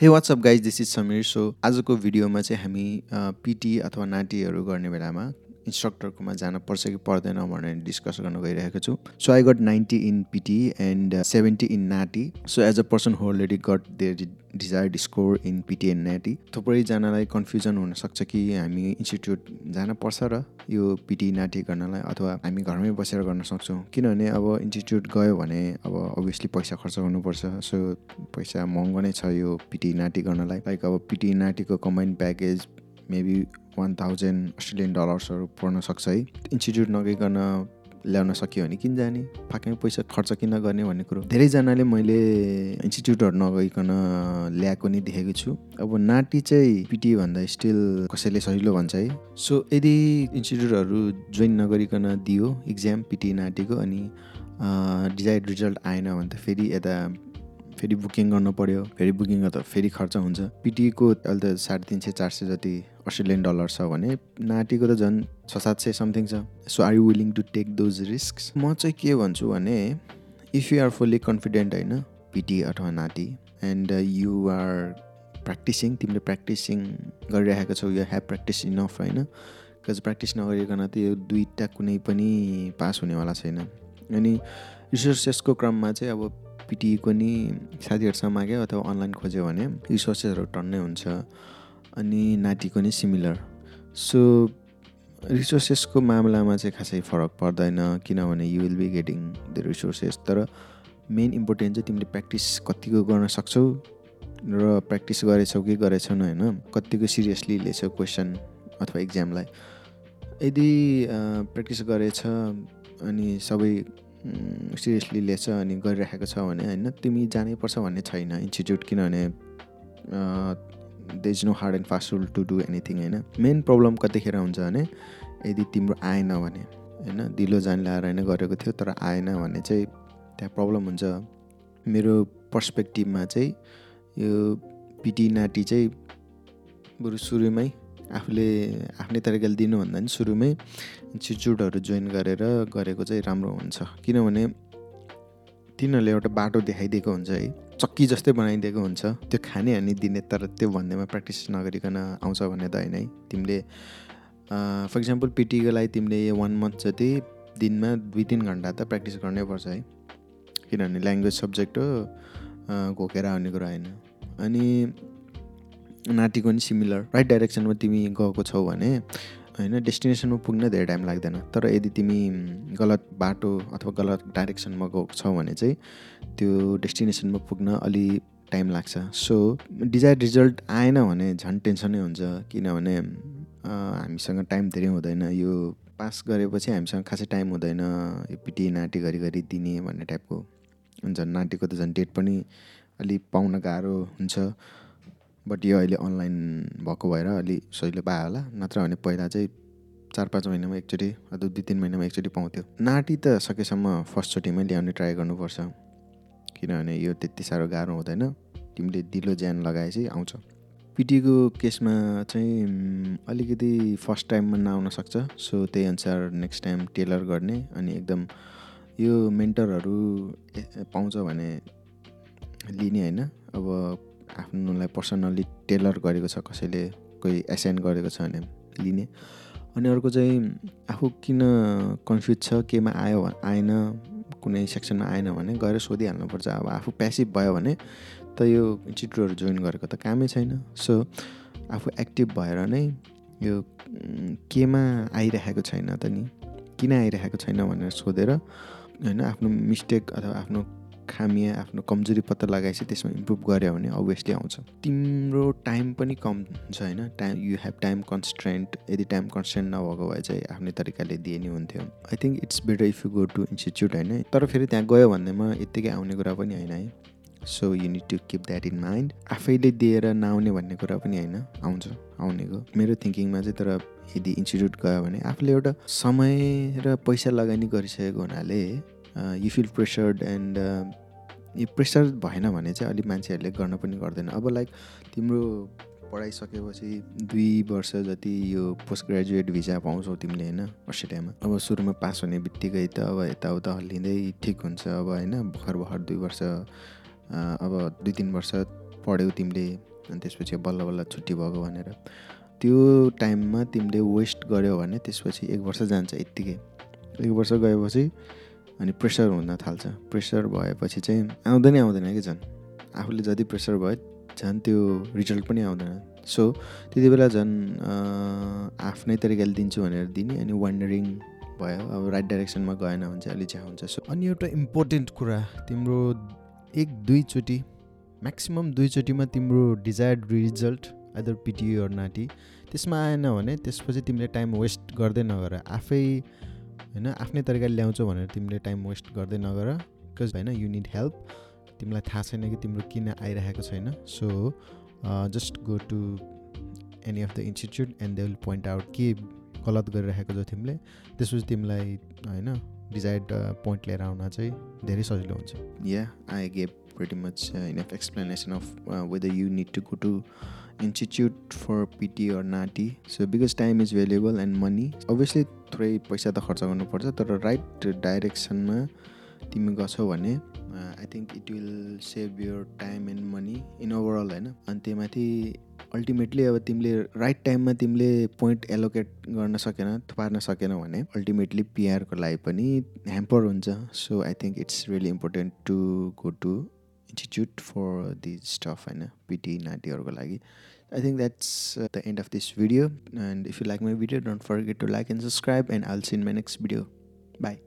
Hey what's up guys this is Sameer so आजको भिडियोमा चाहिँ हामी पिटी अथवा नाटीहरू गर्ने बेलामा इन्स्ट्रक्टरकोमा जान पर्छ कि पर्दैन भनेर डिस्कस गर्न गइरहेको छु. So I got ninety in PTE and seventy in NAATI so as a person who already got their desired score in PTE and NAATI थुप्रैजनालाई confusion हुनसक्छ कि हामी इन्स्टिट्युट जानुपर्छ र यो पिटी नाटी गर्नलाई अथवा हामी घरमै बसेर गर्न सक्छौँ। किनभने अब इन्स्टिट्युट गयो भने अब अभियसली पैसा खर्च गर्नुपर्छ। सो पैसा महँगो नै छ यो पिटी नाटी गर्नलाई। लाइक अब PTE नाटीको combined package maybe one thousand Australian डलर्सहरू पर्न सक्छ है। इन्स्टिट्युट नगइकन ल्याउन सक्यो भने किन जाने? फाँकै पैसा खर्च किन गर्ने भन्ने कुरो। धेरैजनाले मैले इन्स्टिट्युटहरू नगइकन ल्याएको नै देखेको छु। अब नाटी चाहिँ पिटी भन्दा स्टिल कसैले सजिलो भन्छ है। सो यदि इन्स्टिट्युटहरू जोइन नगरिकन दियो इक्जाम पिटी नाटीको अनि डिजायर्ड रिजल्ट आएन भने त फेरि यता फेरि बुकिङ गर्नु पऱ्यो फेरि बुकिङ गर्दा फेरि खर्च हुन्छ। पिटीको अहिले त साढे तिन सय चार सय जति अस्ट्रेलियन डलर छ भने नाटीको त झन् छ सात सय समथिङ छ। So are you willing to take those risk म चाहिँ के भन्छु भने if you are fully confident होइन पिटी अथवा NAATI and you are practising तिमीले प्र्याक्टिसिङ गरिरहेको छौ यो ह्याभ प्र्याक्टिस इनफ होइन बिकज प्र्याक्टिस नगरिकन त यो दुईवटा कुनै पनि पास हुनेवाला छैन। अनि रिसोर्सेसको क्रममा चाहिँ अब पिटिएको नि साथीहरूसँग माग्यो अथवा अनलाइन खोज्यो भने रिसोर्सेसहरू टन्नै हुन्छ। अनि नाटीको नि सिमिलर सो रिसोर्सेसको मामलामा चाहिँ खासै फरक पर्दैन किनभने you will be getting the resources तर मेन इम्पोर्टेन्ट चाहिँ तिमीले प्र्याक्टिस कतिको गर्न सक्छौ र प्र्याक्टिस गरेछौ कि गरेछौ होइन? कतिको सिरियसली लिएछौ क्वेसन अथवा इक्जामलाई यदि प्र्याक्टिस गरेछ अनि सबै सिरियसली लिएछ अनि गरिराखेको छ भने होइन? तिमी जानै पर्छ भन्ने छैन इन्स्टिट्युट किनभने they is no hard and fast rule to do anything होइन? मेन प्रब्लम कतिखेर हुन्छ भने यदि तिम्रो आएन भने होइन? दिलो जान ल्याएर होइन गरेको थियो तर आएन भने चाहिँ त्यहाँ प्रब्लम हुन्छ। मेरो पर्सपेक्टिभमा चाहिँ यो पिटी नाटी चाहिँ बरु सुरुमै आफूले आफ्नै तरिकाले दिनुभन्दा पनि सुरुमै इन्स्टिच्युटहरू जोइन गरेर गरेको चाहिँ राम्रो हुन्छ। किनभने तिनीहरूले एउटा बाटो देखाइदिएको हुन्छ है। चक्की जस्तै बनाइदिएको हुन्छ। त्यो खाने हानी दिने तर त्यो भन्दैमा प्र्याक्टिस नगरिकन आउँछ भन्ने त होइन है। तिमीले फर इक्जाम्पल पिटीको लागि तिमीले वान मन्थ जति दिनमा दुई तिन घन्टा त प्र्याक्टिस गर्नै पर्छ है। किनभने ल्याङ्ग्वेज सब्जेक्ट हो घोकेर आउने कुरा होइन। अनि नाटीको पनि सिमिलर राइट डाइरेक्सनमा तिमी गएको छौ भने होइन डेस्टिनेसनमा पुग्न धेरै टाइम लाग्दैन। तर यदि तिमी गलत बाटो अथवा गलत डाइरेक्सनमा गएको छौ भने चाहिँ त्यो डेस्टिनेसनमा पुग्न अलि टाइम लाग्छ। सो डिजायर रिजल्ट आएन भने झन् टेन्सनै हुन्छ किनभने हामीसँग टाइम धेरै हुँदैन। यो पास गरेपछि हामीसँग खासै टाइम हुँदैन यो पिटी नाटी घरिघरि दिने भन्ने टाइपको। झन् नाटीको त झन् डेट पनि अलि पाउन गाह्रो हुन्छ। बट यो अहिले अनलाइन भएको भएर अलि सजिलो पायो होला। नत्र भने पहिला चाहिँ चार पाँच महिनामा एकचोटि अथवा दुई तिन महिनामा एकचोटि पाउँथ्यो। नाटी त सकेसम्म फर्स्टचोटिमै ल्याउने ट्राई गर्नुपर्छ। किनभने यो त्यति साह्रो गाह्रो हुँदैन। तिमीले दिलो ज्यान लगाए चाहिँ आउँछ। पिटीको केसमा चाहिँ अलिकति फर्स्ट टाइममा नआउन सक्छ। सो त्यही अनुसार नेक्स्ट टाइम टेलर गर्ने अनि एकदम यो मेन्टरहरू पाउँछ भने लिने होइन। अब आफ्नोलाई पर्सनल्ली टेलर गरेको छ कसैले कोही एसाइन गरेको छ भने लिने। अनि अर्को चाहिँ आफू किन कन्फ्युज छ केमा आयो आएन कुनै सेक्सनमा आएन भने गएर सोधिहाल्नुपर्छ। अब आफू प्यासिभ भयो भने त यो इन्स्टिट्युटहरू जोइन गरेको त कामै छैन। सो आफू एक्टिभ भएर नै यो केमा आइरहेको छैन त नि? किन आइरहेको छैन भनेर सोधेर होइन आफ्नो मिस्टेक अथवा आफ्नो खामिया आफ्नो कमजोरी पत्ता लगाएपछि त्यसमा इम्प्रुभ गऱ्यो भने अभियसली आउँछ। तिम्रो टाइम पनि कम हुन्छ होइन? Time you have time constraint यदि टाइम कन्सट्रेन्ट नभएको भए चाहिँ आफ्नै तरिकाले दिए नि हुन्थ्यो। I think it's better if you go to institute होइन? तर फेरि त्यहाँ गयो भन्दैमा यत्तिकै आउने कुरा पनि होइन है। So you need to keep that in mind आफैले दिएर नआउने भन्ने कुरा पनि होइन। आउँछ आउनेको। मेरो थिङ्किङमा चाहिँ तर यदि इन्स्टिट्युट गयो भने आफूले एउटा समय र पैसा लगानी गरिसकेको हुनाले यु फिल प्रेसर्ड एन्ड यो प्रेसर भएन भने चाहिँ अलिक मान्छेहरूले गर्न पनि गर्दैन। अब लाइक तिम्रो पढाइसकेपछि दुई वर्ष जति यो पोस्ट ग्रेजुएट भिजा पाउँछौ तिमीले होइन अस्ट्रेलियामा। अब सुरुमा पास हुने बित्तिकै त अब यताउता हल्लिँदै ठिक हुन्छ। अब होइन भर्खर भर्खर दुई वर्ष अब दुई तिन वर्ष पढ्यौ तिमीले अनि त्यसपछि बल्ल बल्ल छुट्टी भएको भनेर। त्यो टाइममा तिमीले वेस्ट गऱ्यौ भने त्यसपछि एक वर्ष जान्छ यत्तिकै। एक वर्ष गएपछि अनि प्रेसर हुन थाल्छ। प्रेसर भएपछि चाहिँ आउँदैन आउँदैन कि झन्? आफूले जति प्रेसर भयो झन् त्यो रिजल्ट पनि आउँदैन। सो त्यति बेला झन् आफ्नै तरिकाले दिन्छु भनेर दिने अनि वान्डरिङ भयो। अब राइट डाइरेक्सनमा गएन भने चाहिँ अलिक हुन्छ। सो अनि एउटा इम्पोर्टेन्ट कुरा तिम्रो एक दुईचोटि म्याक्सिमम् दुईचोटिमा तिम्रो desired result either PTE or NAATI त्यसमा आएन भने त्यसपछि तिमीले टाइम वेस्ट गर्दै नगर। आफै होइन आफ्नै तरिकाले ल्याउँछौ भनेर तिमीले टाइम वेस्ट गर्दै नगर बिकज होइन यु निड हेल्प तिमीलाई थाहा छैन कि तिम्रो किन आइरहेको छैन so just go to any of the institute and they will point out के गलत गरिरहेको छ तिमीले। त्यसपछि तिमीलाई होइन डिजाइड पोइन्ट लिएर आउन चाहिँ धेरै सजिलो हुन्छ। Yeah I gave pretty much uh, enough explanation of uh, whether you need to go to institute for PT or NATI. So because time is valuable and money, obviously थोरै पैसा त खर्च गर्नुपर्छ तर राइट डाइरेक्सनमा तिमी गर्छौ भने I think it will save your time and money in overall होइन अनि त्यो माथि अल्टिमेटली अब तिमीले राइट टाइममा तिमीले पोइन्ट एलोकेट गर्न सकेन थुपार्न सकेन भने अल्टिमेटली पिआरको लागि पनि ह्याम्पर हुन्छ so I think it's really important to go to institute for the stuff होइन पिटी नाटीहरूको लागि that's uh, the end of this video. And if you like my video, don't forget to like and subscribe. And I'll see you in my next video. Bye.